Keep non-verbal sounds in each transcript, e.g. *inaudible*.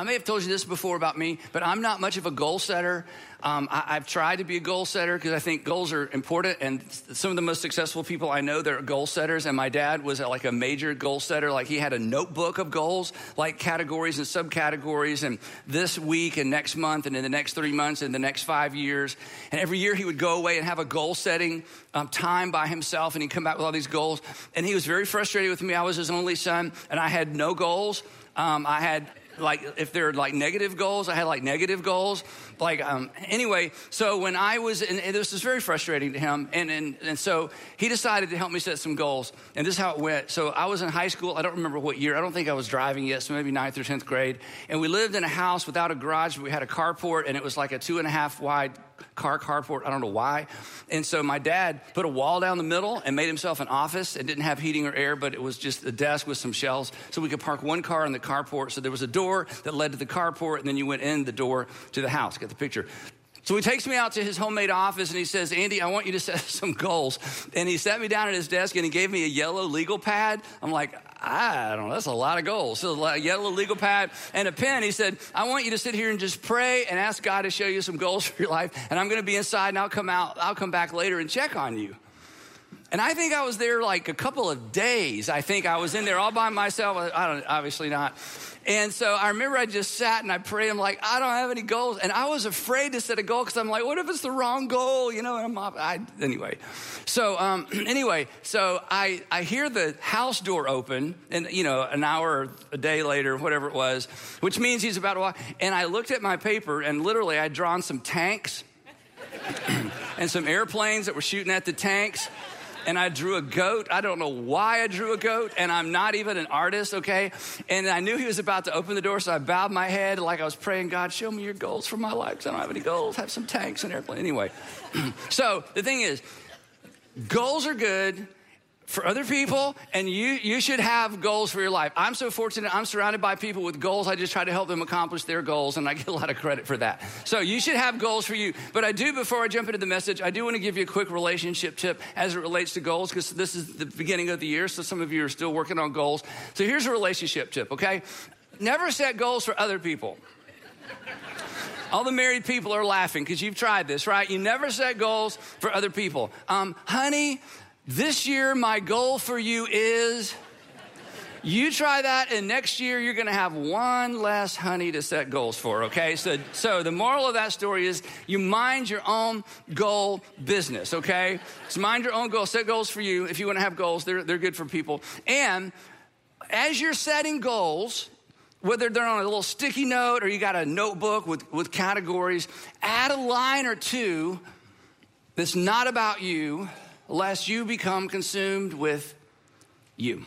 I may have told you this before about me, but I'm not much of a goal setter. Um, I, have tried to be a goal setter because I think goals are important. And some of the most successful people I know, they're goal setters. And my dad was like a major goal setter. Like he had a notebook of goals, like categories and subcategories. And this week and next month and in the next three months and the next five years. And every year he would go away and have a goal setting um, time by himself. And he'd come back with all these goals. And he was very frustrated with me. I was his only son and I had no goals. Um, I had like if they're like negative goals, I had like negative goals. Like um, anyway, so when I was, and, and this was very frustrating to him, and, and and so he decided to help me set some goals, and this is how it went. So I was in high school. I don't remember what year. I don't think I was driving yet, so maybe ninth or tenth grade. And we lived in a house without a garage. We had a carport, and it was like a two and a half wide car carport. I don't know why. And so my dad put a wall down the middle and made himself an office. It didn't have heating or air, but it was just a desk with some shelves. So we could park one car in the carport. So there was a door that led to the carport, and then you went in the door to the house. Get the picture. So he takes me out to his homemade office and he says, Andy, I want you to set *laughs* some goals. And he sat me down at his desk and he gave me a yellow legal pad. I'm like, I don't know, that's a lot of goals. So a yellow legal pad and a pen. He said, I want you to sit here and just pray and ask God to show you some goals for your life. And I'm going to be inside and I'll come out, I'll come back later and check on you. And I think I was there like a couple of days. I think I was in there all by myself. I don't, obviously not. And so I remember I just sat and I prayed. I'm like, I don't have any goals. And I was afraid to set a goal because I'm like, what if it's the wrong goal? You know, and I'm, off. I, anyway. So, um, *clears throat* anyway, so I, I hear the house door open and, you know, an hour a day later, whatever it was, which means he's about to walk. And I looked at my paper and literally I'd drawn some tanks *clears throat* and some airplanes that were shooting at the tanks and I drew a goat. I don't know why I drew a goat, and I'm not even an artist, okay? And I knew he was about to open the door, so I bowed my head like I was praying, God, show me your goals for my life, because I don't have any goals. Have some tanks and airplane. Anyway, *clears throat* so the thing is, goals are good for other people, and you, you should have goals for your life. I'm so fortunate, I'm surrounded by people with goals. I just try to help them accomplish their goals, and I get a lot of credit for that. So you should have goals for you. But I do, before I jump into the message, I do want to give you a quick relationship tip as it relates to goals, because this is the beginning of the year, so some of you are still working on goals. So here's a relationship tip, okay? Never set goals for other people. All the married people are laughing because you've tried this, right? You never set goals for other people. Um, honey, this year, my goal for you is you try that, and next year you're gonna have one less honey to set goals for, okay? So, so the moral of that story is you mind your own goal business, okay? So mind your own goal, set goals for you. If you wanna have goals, they're, they're good for people. And as you're setting goals, whether they're on a little sticky note or you got a notebook with, with categories, add a line or two that's not about you lest you become consumed with you.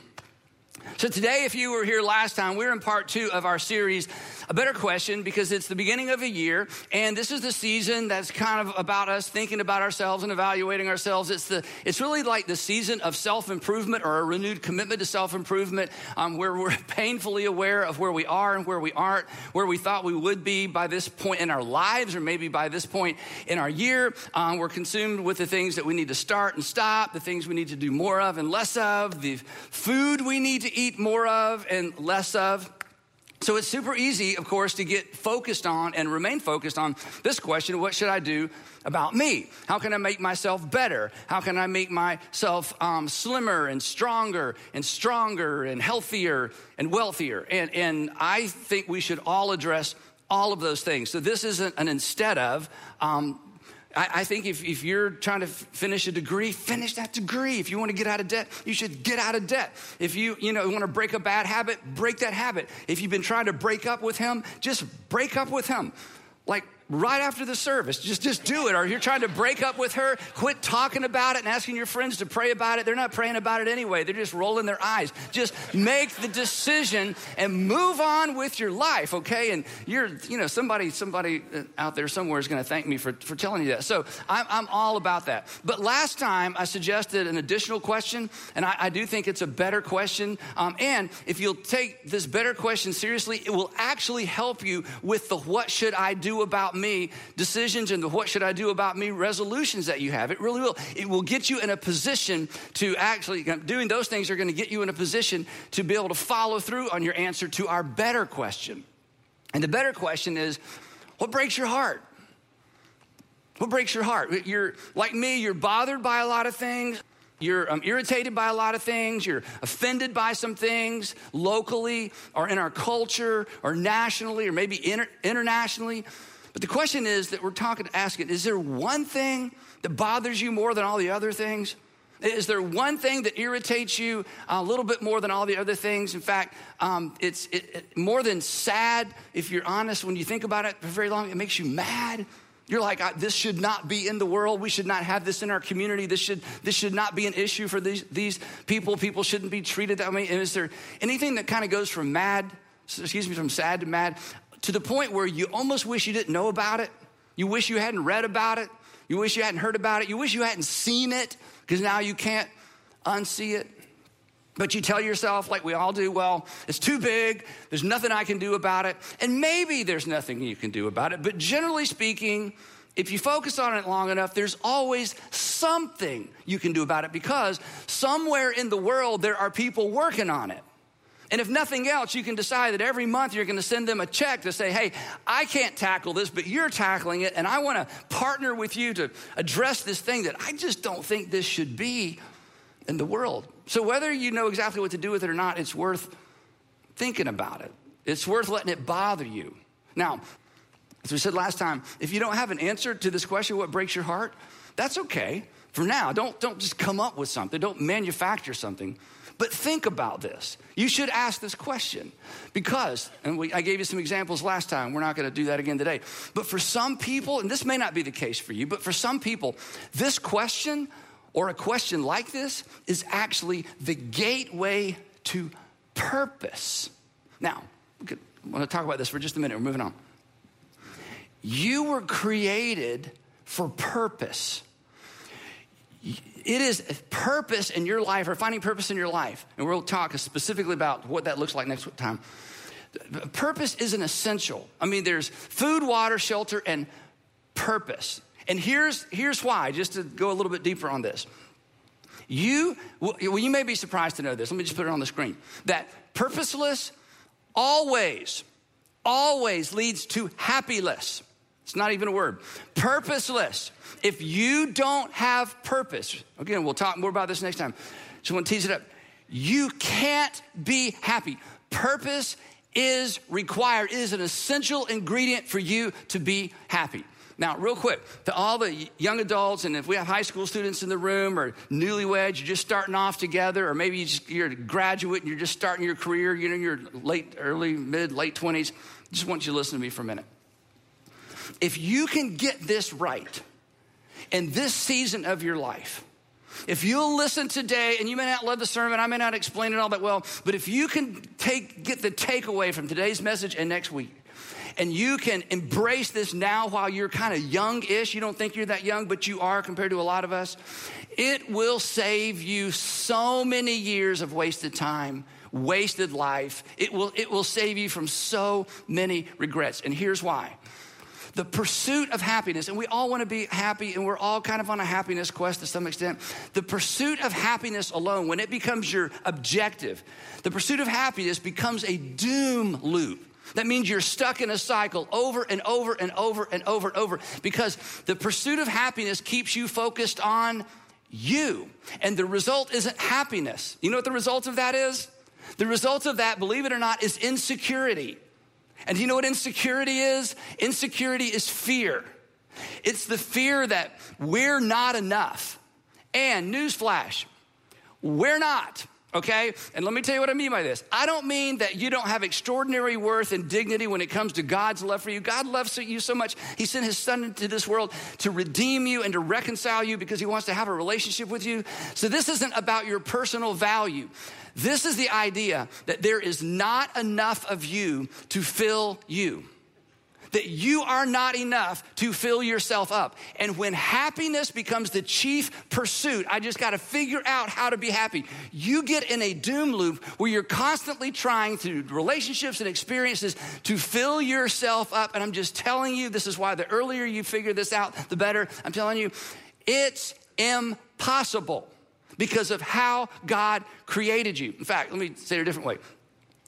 So, today, if you were here last time, we're in part two of our series, A Better Question, because it's the beginning of a year, and this is the season that's kind of about us thinking about ourselves and evaluating ourselves. It's, the, it's really like the season of self improvement or a renewed commitment to self improvement, um, where we're *laughs* painfully aware of where we are and where we aren't, where we thought we would be by this point in our lives, or maybe by this point in our year. Um, we're consumed with the things that we need to start and stop, the things we need to do more of and less of, the food we need to eat more of and less of. So it's super easy, of course, to get focused on and remain focused on this question what should I do about me? How can I make myself better? How can I make myself um, slimmer and stronger and stronger and healthier and wealthier? And, and I think we should all address all of those things. So this isn't an instead of. Um, I, I think if, if you're trying to f- finish a degree, finish that degree. If you want to get out of debt, you should get out of debt. If you, you know, want to break a bad habit, break that habit. If you've been trying to break up with him, just break up with him. Like, right after the service. Just, just do it. Or you're trying to break up with her, quit talking about it and asking your friends to pray about it. They're not praying about it anyway. They're just rolling their eyes. Just make the decision and move on with your life, okay? And you're, you know, somebody, somebody out there somewhere is going to thank me for, for telling you that. So I'm, I'm all about that. But last time I suggested an additional question, and I, I do think it's a better question. Um, and if you'll take this better question seriously, it will actually help you with the what should I do about me decisions and the what should I do about me resolutions that you have. It really will. It will get you in a position to actually, doing those things are going to get you in a position to be able to follow through on your answer to our better question. And the better question is what breaks your heart? What breaks your heart? You're like me, you're bothered by a lot of things. You're um, irritated by a lot of things. You're offended by some things locally or in our culture or nationally or maybe inter- internationally. But the question is that we're talking, asking, is there one thing that bothers you more than all the other things? Is there one thing that irritates you a little bit more than all the other things? In fact, um, it's it, it, more than sad, if you're honest, when you think about it for very long, it makes you mad. You're like, this should not be in the world. We should not have this in our community. This should, this should not be an issue for these, these people. People shouldn't be treated that way. And is there anything that kind of goes from mad, excuse me, from sad to mad, to the point where you almost wish you didn't know about it? You wish you hadn't read about it. You wish you hadn't heard about it. You wish you hadn't seen it because now you can't unsee it. But you tell yourself, like we all do, well, it's too big, there's nothing I can do about it. And maybe there's nothing you can do about it. But generally speaking, if you focus on it long enough, there's always something you can do about it because somewhere in the world there are people working on it. And if nothing else, you can decide that every month you're going to send them a check to say, hey, I can't tackle this, but you're tackling it, and I want to partner with you to address this thing that I just don't think this should be in the world. So, whether you know exactly what to do with it or not, it's worth thinking about it. It's worth letting it bother you. Now, as we said last time, if you don't have an answer to this question, what breaks your heart, that's okay. For now, don't, don't just come up with something, don't manufacture something. But think about this. You should ask this question because, and we, I gave you some examples last time. We're not going to do that again today. But for some people, and this may not be the case for you, but for some people, this question or a question like this is actually the gateway to purpose. Now, I want to talk about this for just a minute. We're moving on. You were created for purpose. It is purpose in your life, or finding purpose in your life. And we'll talk specifically about what that looks like next time. Purpose is an essential. I mean, there's food, water, shelter, and purpose. And here's, here's why, just to go a little bit deeper on this. You, well, you may be surprised to know this. Let me just put it on the screen. That purposeless always, always leads to happyless. It's not even a word. Purposeless. If you don't have purpose, again, we'll talk more about this next time. To tease it up. You can't be happy. Purpose is required, it is an essential ingredient for you to be happy. Now, real quick, to all the young adults, and if we have high school students in the room or newlyweds, you're just starting off together, or maybe you are a graduate and you're just starting your career, you know, you're late, early, mid, late 20s, just want you to listen to me for a minute. If you can get this right in this season of your life, if you'll listen today, and you may not love the sermon, I may not explain it all that well, but if you can take get the takeaway from today's message and next week, and you can embrace this now while you're kind of young-ish, you don't think you're that young, but you are compared to a lot of us, it will save you so many years of wasted time, wasted life. It will, it will save you from so many regrets. And here's why the pursuit of happiness, and we all want to be happy, and we're all kind of on a happiness quest to some extent. The pursuit of happiness alone, when it becomes your objective, the pursuit of happiness becomes a doom loop. That means you're stuck in a cycle over and over and over and over and over because the pursuit of happiness keeps you focused on you. And the result isn't happiness. You know what the result of that is? The result of that, believe it or not, is insecurity. And do you know what insecurity is? Insecurity is fear. It's the fear that we're not enough. And newsflash, we're not. okay? And let me tell you what I mean by this. I don't mean that you don't have extraordinary worth and dignity when it comes to God's love for you. God loves you so much, He sent His Son into this world to redeem you and to reconcile you because He wants to have a relationship with you. So this isn't about your personal value. This is the idea that there is not enough of you to fill you that you are not enough to fill yourself up. And when happiness becomes the chief pursuit, I just got to figure out how to be happy. You get in a doom loop where you're constantly trying through relationships and experiences to fill yourself up. And I'm just telling you, this is why the earlier you figure this out, the better. I'm telling you, it's impossible because of how God created you. In fact, let me say it a different way.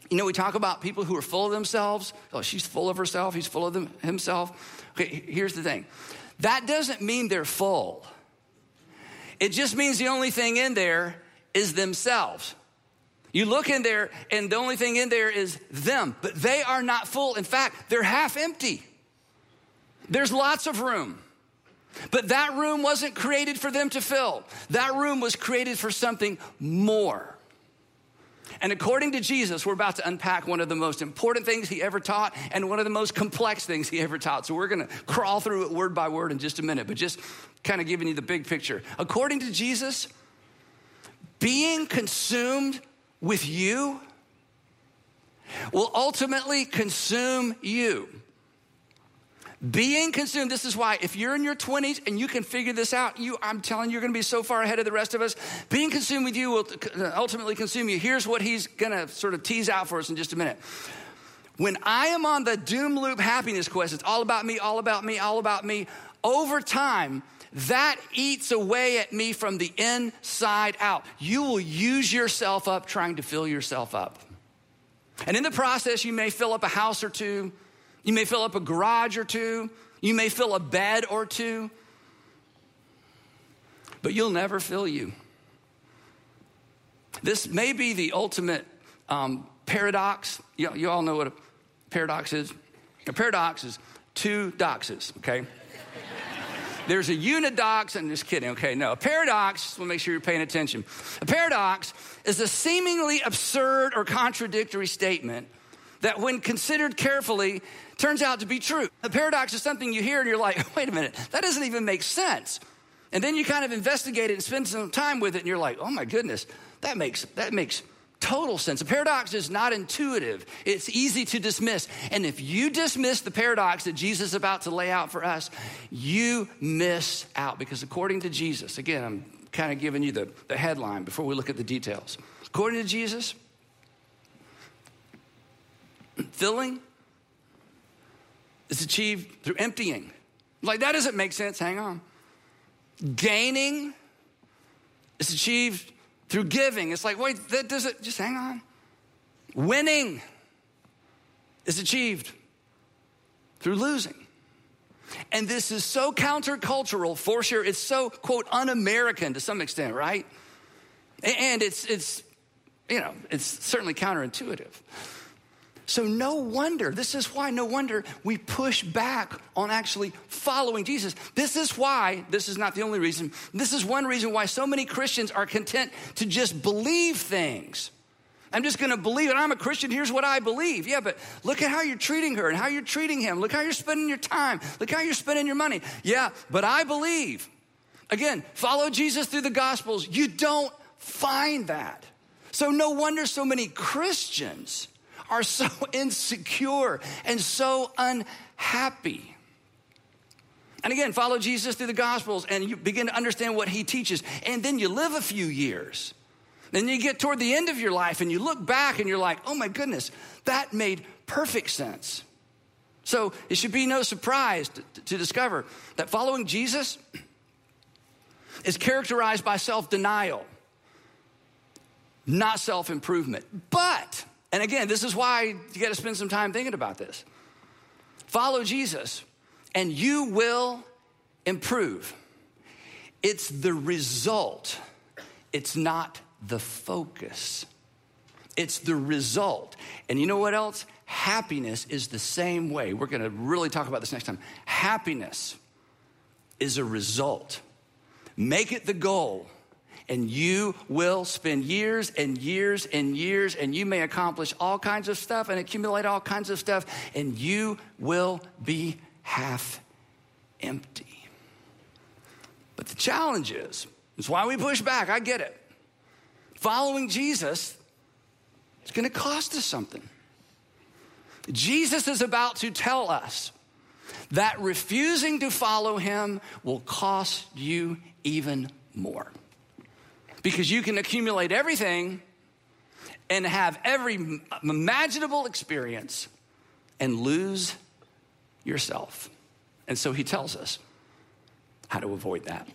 You know, we talk about people who are full of themselves. Oh, she's full of herself. He's full of them, himself. Okay, here's the thing that doesn't mean they're full, it just means the only thing in there is themselves. You look in there, and the only thing in there is them, but they are not full. In fact, they're half empty. There's lots of room. But that room wasn't created for them to fill. That room was created for something more. And according to Jesus, we're about to unpack one of the most important things he ever taught and one of the most complex things he ever taught. So we're going to crawl through it word by word in just a minute, but just kind of giving you the big picture. According to Jesus, being consumed with you will ultimately consume you. Being consumed, this is why if you're in your 20s and you can figure this out, you I'm telling you you're going to be so far ahead of the rest of us. Being consumed with you will uh, ultimately consume you. Here's what he's going to sort of tease out for us in just a minute. When I am on the doom loop happiness quest, it's all about me, all about me, all about me. Over time, that eats away at me from the inside out. You will use yourself up trying to fill yourself up. And in the process, you may fill up a house or two, you may fill up a garage or two. You may fill a bed or two. But you'll never fill you. This may be the ultimate um, paradox. You, you all know what a paradox is. A paradox is two doxes, okay? There's a unidox, I'm just kidding, okay? No, a paradox, to make sure you're paying attention. A paradox is a seemingly absurd or contradictory statement that, when considered carefully, turns out to be true. The paradox is something you hear and you're like, *laughs* wait a minute, that doesn't even make sense. And then you kind of investigate it and spend some time with it and you're like, oh my goodness, that makes, that makes total sense. A paradox is not intuitive, it's easy to dismiss. And if you dismiss the paradox that Jesus is about to lay out for us, you miss out. Because according to Jesus, again, I'm kind of giving you the, the headline before we look at the details. According to Jesus, filling is achieved through emptying. Like, that doesn't make sense. Hang on. Gaining is achieved through giving. It's like, wait, that doesn't, just hang on. Winning is achieved through losing. And this is so countercultural for sure. It's so, quote, un American to some extent, right? And it's, it's, you know, it's certainly counterintuitive. So, no wonder, this is why, no wonder we push back on actually following Jesus. This is why, this is not the only reason, this is one reason why so many Christians are content to just believe things. I'm just gonna believe it. I'm a Christian, here's what I believe. Yeah, but look at how you're treating her and how you're treating him. Look how you're spending your time. Look how you're spending your money. Yeah, but I believe. Again, follow Jesus through the Gospels. You don't find that. So, no wonder so many Christians are so *laughs* insecure and so unhappy. And again, follow Jesus through the Gospels and you begin to understand what he teaches. And then you live a few years. Then you get toward the end of your life and you look back and you're like, oh my goodness, that made perfect sense. So it should be no surprise to, to discover that following Jesus *clears throat* is characterized by self denial, not self improvement. But and again, this is why you got to spend some time thinking about this. Follow Jesus, and you will improve. It's the result, it's not the focus. It's the result. And you know what else? Happiness is the same way. We're going to really talk about this next time. Happiness is a result. Make it the goal And you will spend years and years and years, and you may accomplish all kinds of stuff and accumulate all kinds of stuff, and you will be half empty. But the challenge is, it's why we push back, I get it. Following Jesus is gonna cost us something. Jesus is about to tell us that refusing to follow him will cost you even more. Because you can accumulate everything and have every imaginable experience and lose yourself. And so he tells us how to avoid that.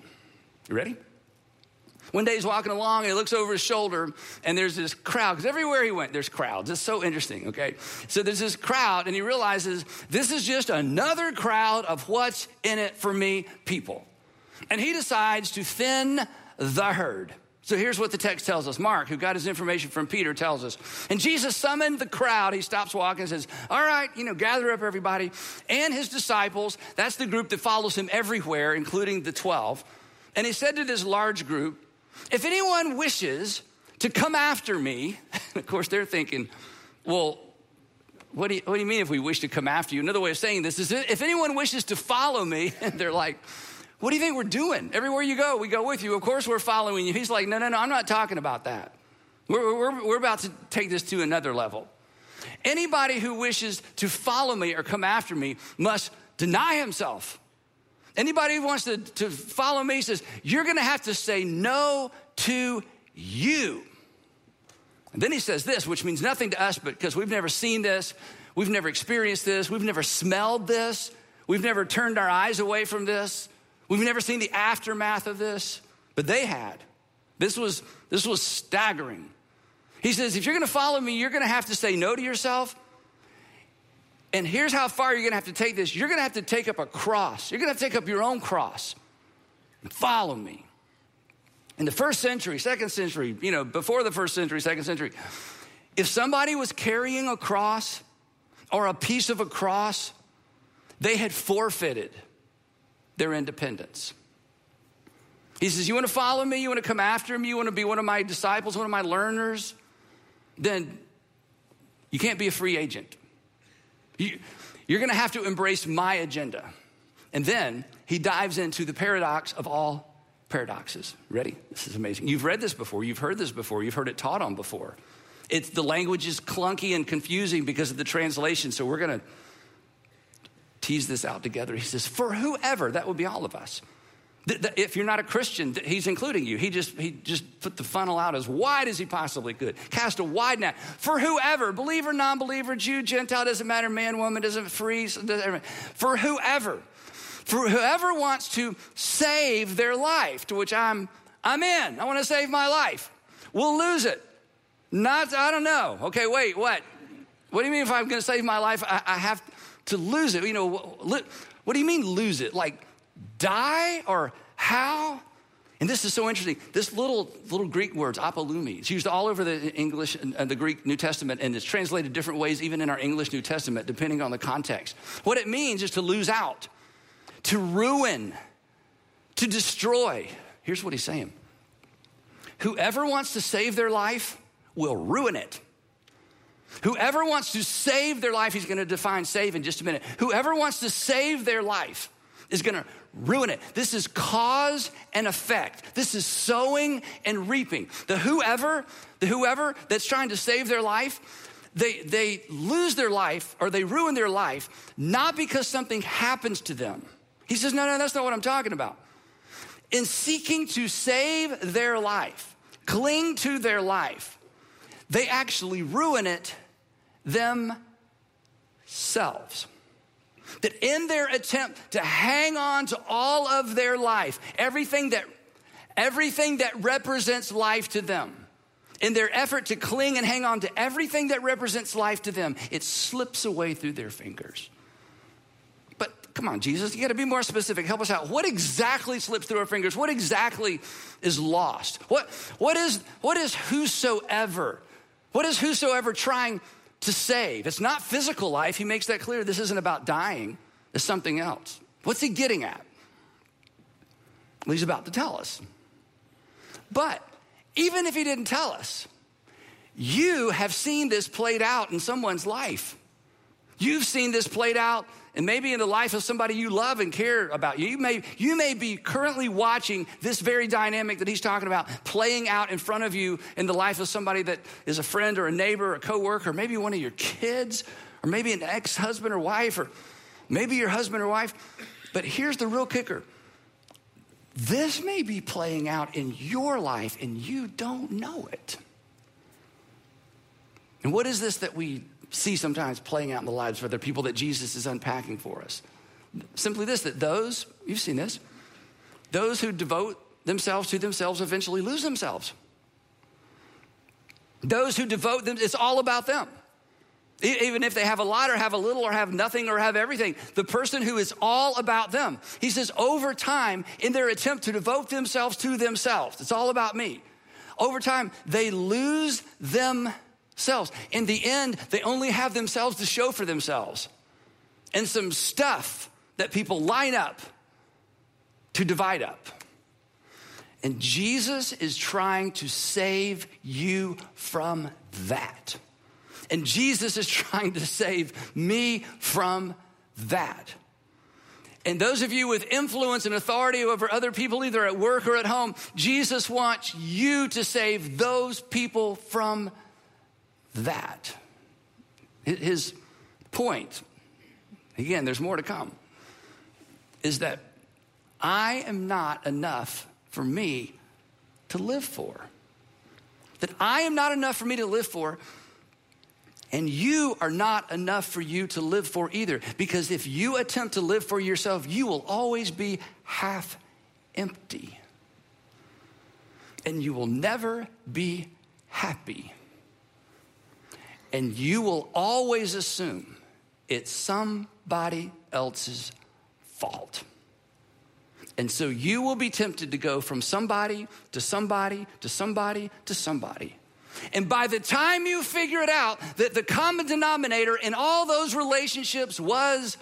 You ready? One day he's walking along and he looks over his shoulder and there's this crowd, because everywhere he went, there's crowds. It's so interesting, okay? So there's this crowd and he realizes this is just another crowd of what's in it for me people. And he decides to thin the herd. So here's what the text tells us. Mark, who got his information from Peter, tells us. And Jesus summoned the crowd. He stops walking and says, All right, you know, gather up everybody and his disciples. That's the group that follows him everywhere, including the 12. And he said to this large group, if anyone wishes to come after me, *laughs* of course, they're thinking, well, what do, you, what do you mean if we wish to come after you? Another way of saying this is if anyone wishes to follow me, and *laughs* they're like, what do you think we're doing? Everywhere you go, we go with you. Of course, we're following you. He's like, no, no, no, I'm not talking about that. We're, we're, we're about to take this to another level. Anybody who wishes to follow me or come after me must deny himself Anybody who wants to, to follow me says, You're gonna have to say no to you. And then he says this, which means nothing to us, but because we've never seen this, we've never experienced this, we've never smelled this, we've never turned our eyes away from this, we've never seen the aftermath of this, but they had. This was, this was staggering. He says, if you're gonna follow me, you're gonna have to say no to yourself and here's how far you're gonna have to take this you're gonna have to take up a cross, you're gonna have to take up your own cross and follow me. In the first century, second century, you know, before the first century, second century, if somebody was carrying a cross or a piece of a cross, they had forfeited their independence. He says, You wanna follow me? You wanna come after me? You wanna be one of my disciples, one of my learners? Then you can't be a free agent. You, you're gonna have to embrace my agenda. And then he dives into the paradox of all paradoxes. Ready? This is amazing. You've read this before, you've heard this before, you've heard it taught on before. It's the language is clunky and confusing because of the translation, so we're gonna tease this out together. He says, For whoever, that would be all of us. If you're not a Christian, he's including you. He just, he just put the funnel out as wide as he possibly could. Cast a wide net for whoever, believer, non believer, Jew, Gentile, doesn't matter, man, woman, doesn't free, doesn't, for whoever. For whoever wants to save their life, to which I'm, I'm in. I want to save my life. We'll lose it. Not, I don't know. Okay, wait, what? What do you mean if I'm going to save my life, I, I have to lose it? You know, what, what do you mean lose it? Like, die or how? And this is so interesting. This little little Greek words, apollumi, it's used all over the English and the Greek New Testament, and it's translated different ways, even in our English New Testament, depending on the context. What it means is to lose out, to ruin, to destroy. Here's what he's saying Whoever wants to save their life will ruin it. Whoever wants to save their life, he's going to define save in just a minute. Whoever wants to save their life is going to ruin it. This is cause and effect. This is sowing and reaping. The whoever, the whoever that's trying to save their life, they, they lose their life or they ruin their life not because something happens to them. He says, no, no, that's not what I'm talking about. In seeking to save their life, cling to their life, they actually ruin it themselves that in their attempt to hang on to all of their life, everything that everything that represents life to them, in their effort to cling and hang on to everything that represents life to them, it slips away through their fingers. But come on, Jesus, you got to be more specific. Help us out. What exactly slips through our fingers? What exactly is lost? What, what, is, what is whosoever? What is whosoever trying to save. It's not physical life. He makes that clear. This isn't about dying, it's something else. What's he getting at? Well, he's about to tell us. But even if he didn't tell us, you have seen this played out in someone's life. You've seen this played out and maybe in the life of somebody you love and care about. You may, you may be currently watching this very dynamic that he's talking about playing out in front of you in the life of somebody that is a friend or a neighbor or a coworker, or maybe one of your kids, or maybe an ex husband or wife, or maybe your husband or wife. But here's the real kicker this may be playing out in your life and you don't know it. And what is this that we see sometimes playing out in the lives of other people that Jesus is unpacking for us? Simply this that those, you've seen this, those who devote themselves to themselves eventually lose themselves. Those who devote them, it's all about them. Even if they have a lot or have a little or have nothing or have everything, the person who is all about them. He says, over time, in their attempt to devote themselves to themselves, it's all about me. Over time, they lose themselves. In the end, they only have themselves to show for themselves and some stuff that people line up to divide up. And Jesus is trying to save you from that. And Jesus is *laughs* trying to save me from that. And those of you with influence and authority over other people, either at work or at home, Jesus wants you to save those people from that. His point, again, there's more to come, is that I am not enough for me to live for. That I am not enough for me to live for and you are not enough for you to live for either. Because if you attempt to live for yourself, you will always be half empty. And you will never be happy. And you will always assume it's somebody else's fault. And so you will be tempted to go from somebody to somebody to somebody to somebody. And by the time you figure it out, that the common denominator in all those relationships was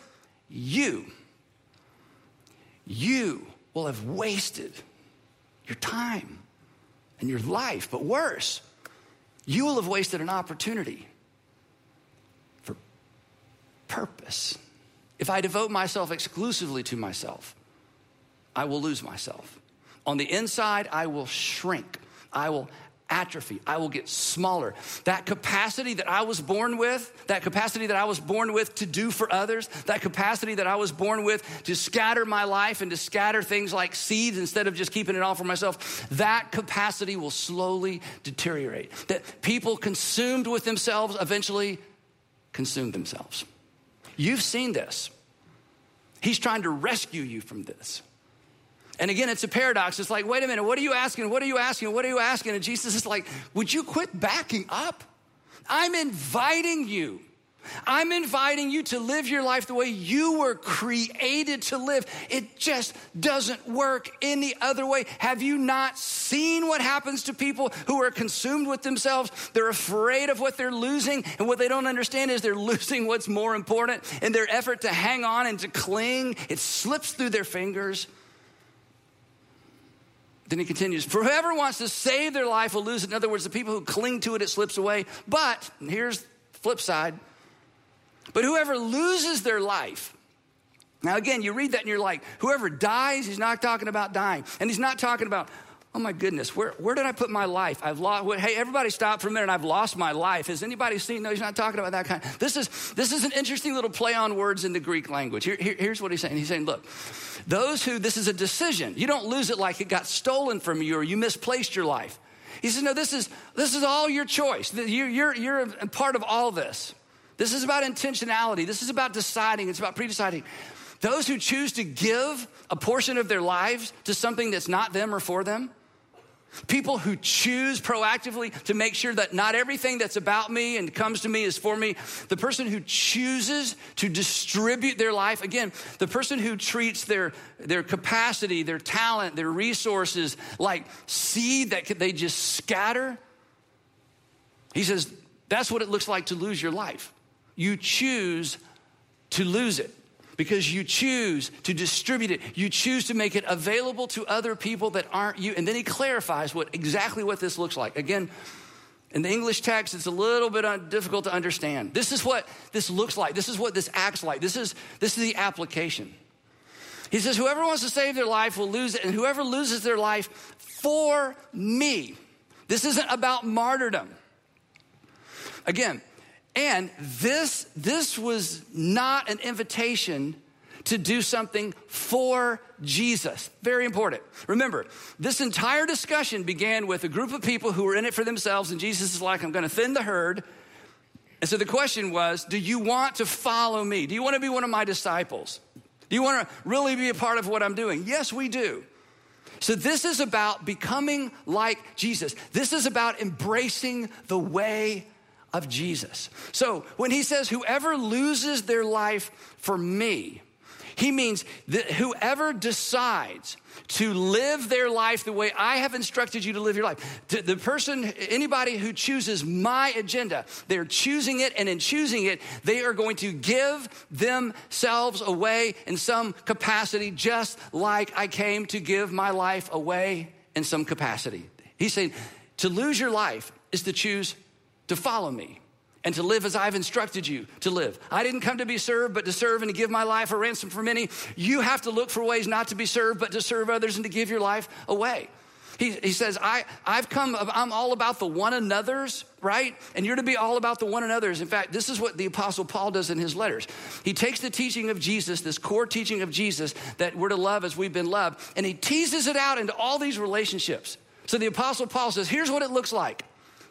you, you will have wasted your time and your life. But worse, you will have wasted an opportunity purpose. If I devote myself exclusively to myself, I will lose myself. On the inside, I will shrink. I will atrophy. I will get smaller. That capacity that I was born with, that capacity that I was born with to do for others, that capacity that I was born with to scatter my life and to scatter things like seeds instead of just keeping it all for myself, that capacity will slowly deteriorate. That people consumed with themselves eventually consume themselves. You've seen this. He's trying to rescue you from this. And again, it's a paradox. It's like, wait a minute, what are you asking? What are you asking? What are you asking? And Jesus is like, would you quit backing up? I'm inviting you. I'm inviting you to live your life the way you were created to live. It just doesn't work any other way. Have you not seen what happens to people who are consumed with themselves? They're afraid of what they're losing, and what they don't understand is they're *laughs* losing what's more important. In their effort to hang on and to cling, it slips through their fingers. Then he continues, for whoever wants to save their life will lose it. In other words, the people who cling to it, it slips away. But, here's the flip side, but whoever loses their life, now again, you read that and you're like, whoever dies, he's not talking about dying. And he's not talking about, oh my goodness, where, where did I put my life? I've lost, hey, everybody stop for a minute. I've lost my life. Has anybody seen? No, he's not talking about that kind. This is, this is an interesting little play on words in the Greek language. Here, here, here's what he's saying. He's saying, look, those who, this is a decision. You don't lose it like it got stolen from you or you misplaced your life. He says, no, this is, this is all your choice. You're, you're, you're part of all this. This is about intentionality. This is about deciding. It's about pre-deciding. Those who choose to give a portion of their lives to something that's not them or for them, People who choose proactively to make sure that not everything that's about me and comes to me is for me. The person who chooses to distribute their life, again, the person who treats their, their capacity, their talent, their resources like seed that they just scatter. He says, that's what it looks like to lose your life. You choose to lose it. because you choose to distribute it. You choose to make it available to other people that aren't you. And then he clarifies what exactly what this looks like. Again, in the English text, it's a little bit difficult to understand. This is what this looks like. This is what this acts like. This is, this is the application. He says, Whoever wants to save their life will lose it, and whoever loses their life for me. This isn't about martyrdom. Again, and this, this was not an invitation to do something for Jesus. Very important. Remember, this entire discussion began with a group of people who were in it for themselves, and Jesus is like, I'm going to thin the herd. And so the question was, do you want to follow me? Do you want to be one of my disciples? Do you want to really be a part of what I'm doing? Yes, we do. So, this is about becoming like Jesus. This is about embracing the way of Jesus. So, when he says, Whoever loses their life for me, he means that whoever decides to live their life the way I have instructed you to live your life, the person, anybody who chooses my agenda, they're choosing it, and in choosing it, they are going to give themselves away in some capacity, just like I came to give my life away in some capacity. He's saying to lose your life is to choose to follow me and to live as I've instructed you to live. I didn't come to be served, but to serve and to give my life a ransom for many. You have to look for ways not to be served, but to serve others and to give your life away. He, he says, I, I've come, I'm all about the one another's, right? And you're to be all about the one another's. In fact, this is what the Apostle Paul does in his letters. He takes the teaching of Jesus, this core teaching of Jesus, that we're to love as we've been loved, and he teases it out into all these relationships. So the Apostle Paul says, here's what it looks like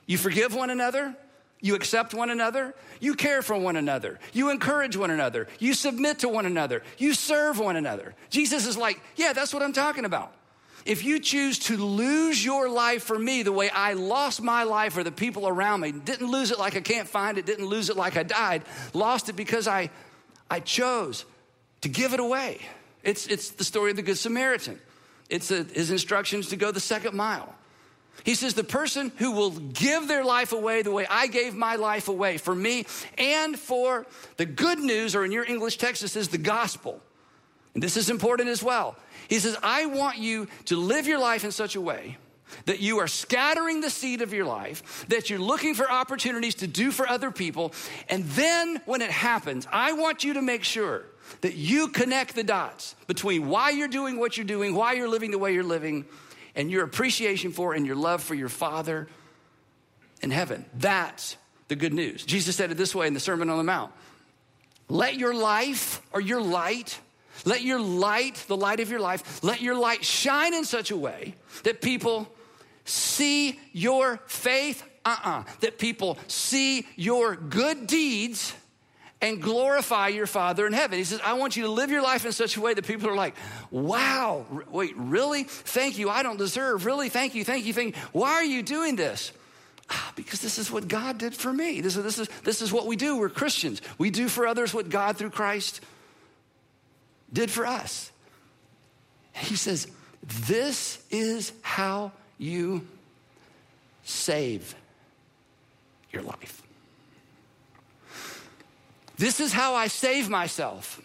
you forgive one another, you accept one another. You care for one another. You encourage one another. You submit to one another. You serve one another. Jesus is like, yeah, that's what I'm talking about. If you choose to lose your life for me the way I lost my life for the people around me, didn't lose it like I can't find it, didn't lose it like I died, lost it because I, I chose to give it away. It's, it's the story of the Good Samaritan. It's a, his instructions to go the second mile. He says, The person who will give their life away the way I gave my life away for me and for the good news, or in your English text, it says the gospel. And this is important as well. He says, I want you to live your life in such a way that you are scattering the seed of your life, that you're looking for opportunities to do for other people. And then when it happens, I want you to make sure that you connect the dots between why you're doing what you're doing, why you're living the way you're living, and your appreciation for and your love for your Father in heaven. That's the good news. Jesus said it this way in the Sermon on the Mount Let your life or your light, let your light, the light of your life, let your light shine in such a way that people see your faith, uh uh-uh, uh, that people see your good deeds and glorify your Father in heaven. He says, I want you to live your life in such a way that people are like, wow, wait, really? Thank you. I don't deserve. Really? Thank you. Thank you. Thank you. Why are you doing this? Ah, because this is what God did for me. This is, this, is, this is what we do. We're Christians. We do for others what God through Christ did for us. He says, This is how you save your life. This is how I save myself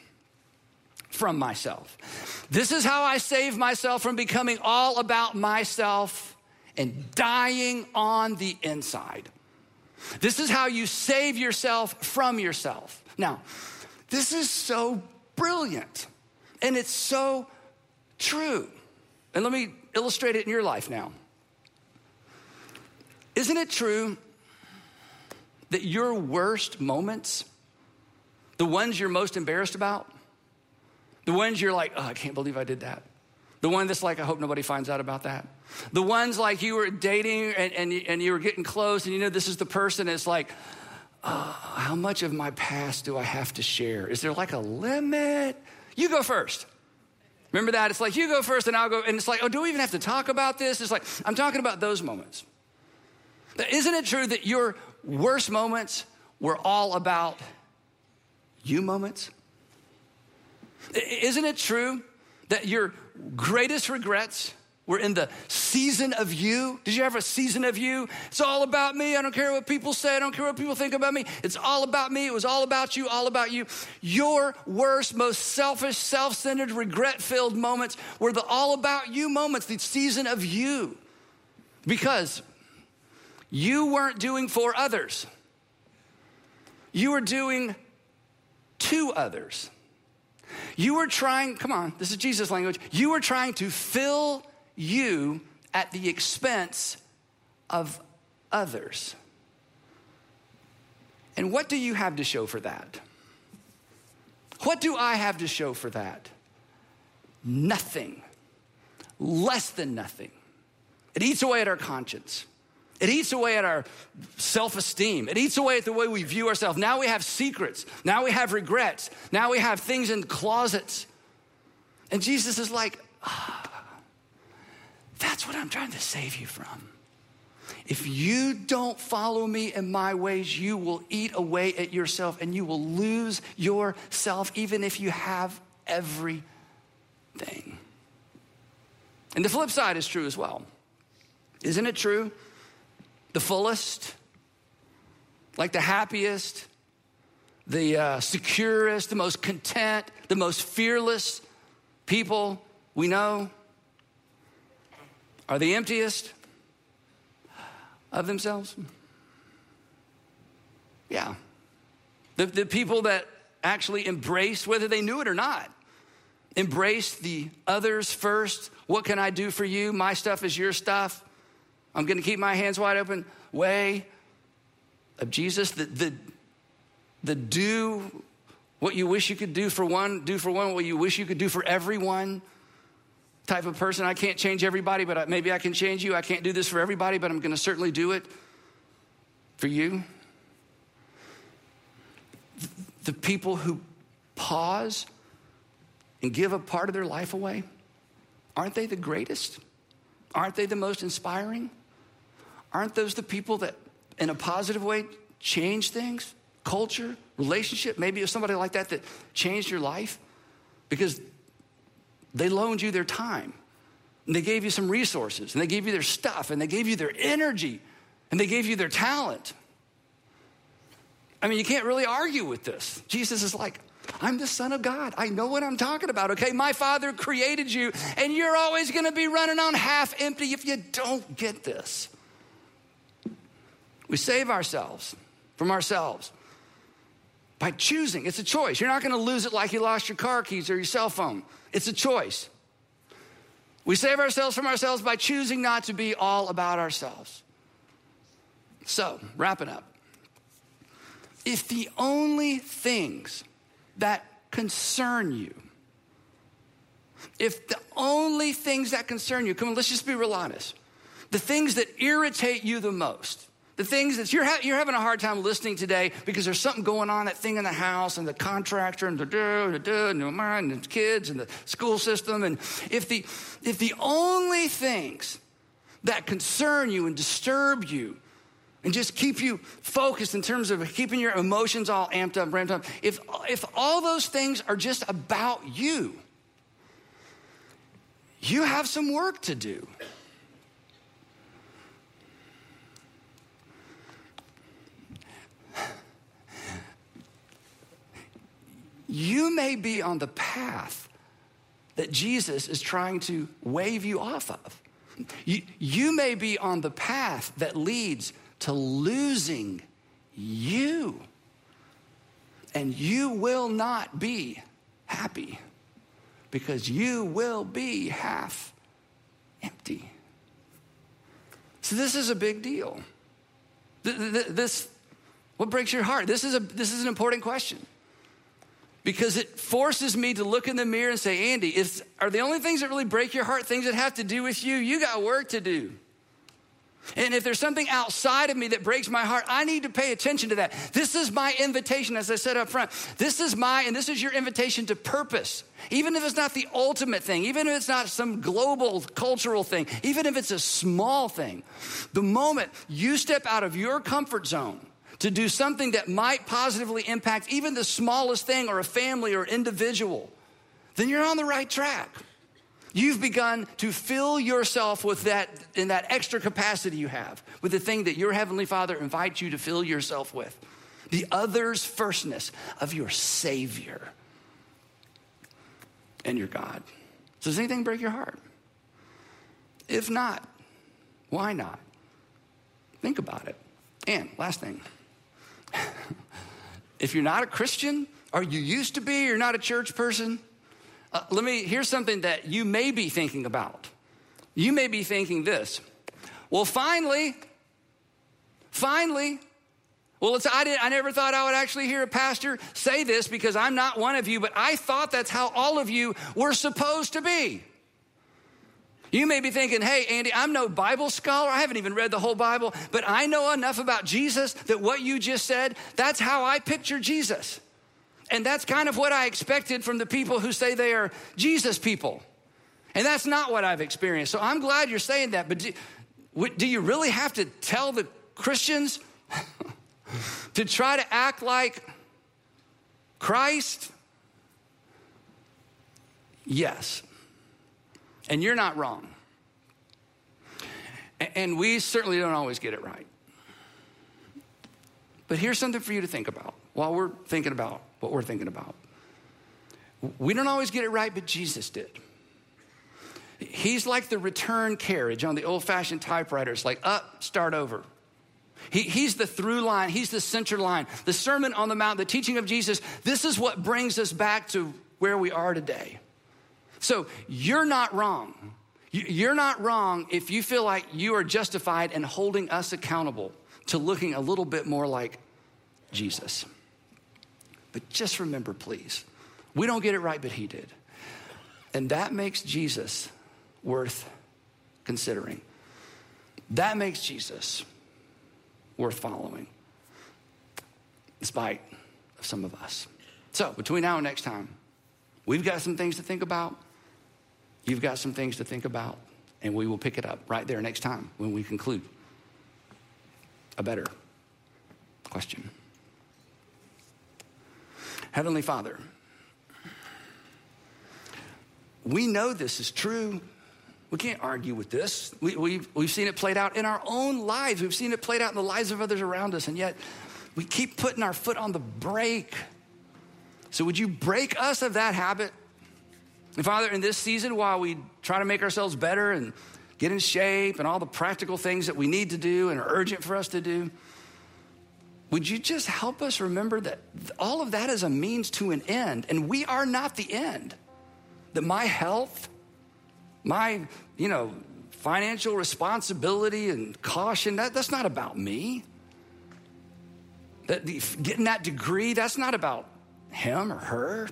from myself. This is how I save myself from becoming all about myself and dying on the inside. This is how you save yourself from yourself. Now, this is so brilliant and it's so true. And let me illustrate it in your life now. Isn't it true that your worst moments the ones you're most embarrassed about, the ones you're like, oh, I can't believe I did that. The one that's like, I hope nobody finds out about that. The ones like you were dating and, and, and you were getting close and you know this is the person it's like, oh, how much of my past do I have to share? Is there like a limit? You go first. Remember that? It's like you go first and I'll go. And it's like, oh, do we even have to talk about this? It's like, I'm talking about those moments. Isn't it true that your worst moments were all about you moments? Isn't it true that your greatest regrets We're in the season of you. Did you have a season of you? It's all about me. I don't care what people say. I don't care what people think about me. It's all about me. It was all about you, all about you. Your worst, most selfish, self centered, regret filled moments were the all about you moments, the season of you. Because you weren't doing for others, you were doing to others. You were trying, come on, this is Jesus language. You were trying to fill you at the expense of others. And what do you have to show for that? What do I have to show for that? Nothing. Less than nothing. It eats away at our conscience. It eats away at our self esteem. It eats away at the way we view ourselves. Now we have secrets. Now we have regrets. Now we have things in closets. And Jesus is like, ah, that's what I'm trying to save you from. If you don't follow me in my ways, you will eat away at yourself and you will lose yourself, even if you have everything. And the flip side is true as well. Isn't it true the fullest, like the happiest, the uh, securest, the most content, the most fearless people we know are the emptiest of themselves. Yeah. The, the people that actually embraced, whether they knew it or not, embraced the others first. What can I do for you? My stuff is your stuff. I'm going to keep my hands wide open way of Jesus, the, the, the do what you wish you could do for one, do for one what you wish you could do for everyone type of person. I can't change everybody, but maybe I can change you. I can't do this for everybody, but I'm going to certainly do it for you. The people who pause and give a part of their life away, aren't they the greatest? Aren't they the most inspiring? Aren't those the people that, in a positive way, change things? Culture, relationship, maybe it's somebody like that that changed your life because they loaned you their time and they gave you some resources and they gave you their stuff and they gave you their energy and they gave you their talent. I mean, you can't really argue with this. Jesus is like, I'm the Son of God. I know what I'm talking about, okay? My Father created you, and you're always gonna be running on half empty if you don't get this. We save ourselves from ourselves by choosing. It's a choice. You're not going to lose it like you lost your car keys or your cell phone. It's a choice. We save ourselves from ourselves by choosing not to be all about ourselves. So, wrapping up. If the only things that concern you, if the only things that concern you, come on, let's just be real honest. The things that irritate you the most, the things that you're, ha- you're having a hard time listening today because there's something going on, that thing in the house and the contractor and the do, do, and the mind and the kids and the school system. And if the, if the only things that concern you and disturb you and just keep you focused in terms of keeping your emotions all amped up, ramped up, if, if all those things are just about you, you have some work to do. You may be on the path that Jesus is trying to wave you off of. You, you may be on the path that leads to losing you. And you will not be happy because you will be half empty. So, this is a big deal. This, what breaks your heart? This is, a, this is an important question because it forces me to look in the mirror and say, Andy, is, are the only things that really break your heart things that have to do with you? You got work to do. And if there's something outside of me that breaks my heart, I need to pay attention to that. This is my invitation, as I said up front. This is my, and this is your invitation to purpose. Even if it's not the ultimate thing, even if it's not some global cultural thing, even if it's a small thing, the moment you step out of your comfort zone to do something that might positively impact even the smallest thing or a family or individual, then you're on the right track. You've begun to fill yourself with that in that extra capacity you have, with the thing that your heavenly Father invites you to fill yourself with. The others firstness of your Savior and your God. So does anything break your heart? If not, why not? Think about it. And last thing *laughs* if you're not a Christian, or you used to be, you're not a church person, uh, let me, here's something that you may be thinking about. You may be thinking this. Well, finally, finally, well, it's, I, did, I never thought I would actually hear a pastor say this because I'm not one of you, but I thought that's how all of you were supposed to be. You may be thinking, hey, Andy, I'm no Bible scholar. I haven't even read the whole Bible, but I know enough about Jesus that what you just said, that's how I picture Jesus. And that's kind of what I expected from the people who say they are Jesus people. And that's not what I've experienced. So I'm glad you're saying that. But do, do you really have to tell the Christians *laughs* to try to act like Christ? Yes. And you're not wrong. And we certainly don't always get it right. But here's something for you to think about while we're thinking about what we're thinking about. We don't always get it right, but Jesus did. He's like the return carriage on the old fashioned typewriters, like up, start over. He, he's the through line, he's the center line. The Sermon on the Mount, the teaching of Jesus, this is what brings us back to where we are today. So you're not wrong. You're not wrong if you feel like you are justified in holding us accountable to looking a little bit more like Jesus. But just remember, please, we don't get it right, but he did. And that makes Jesus worth considering. That makes Jesus worth following, despite of some of us. So, between now and next time, we've got some things to think about. You've got some things to think about, and we will pick it up right there next time when we conclude. A better question. Heavenly Father, we know this is true. We can't argue with this. We, have we've, we've seen it played out in our own lives. We've seen it played out in the lives of others around us, and yet we keep putting our foot on the brake. So, would you break us of that habit? And Father, in this season, while we try to make ourselves better and get in shape and all the practical things that we need to do and are urgent for us to do, would you just help us remember that all of that is a means to an end, and we are not the end? That my health, my, you know, financial responsibility and caution, that, that's not about me. That the, getting that degree, that's not about him or her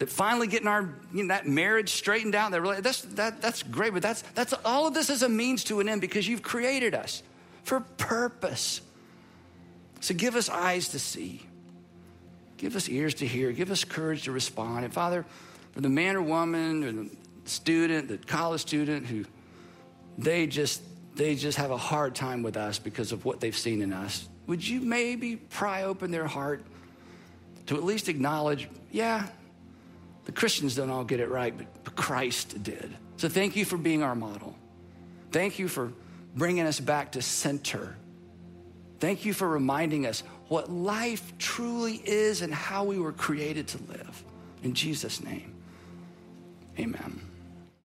that finally getting our you know, that marriage straightened out that that's that, that's great but that's that's all of this is a means to an end because you've created us for purpose. So give us eyes to see. Give us ears to hear. Give us courage to respond. And father for the man or woman or the student the college student who they just they just have a hard time with us because of what they've seen in us would you maybe pry open their heart to at least acknowledge yeah the Christians don't all get it right, but Christ did. So thank you for being our model. Thank you for bringing us back to center. Thank you for reminding us what life truly is and how we were created to live. In Jesus' name, amen.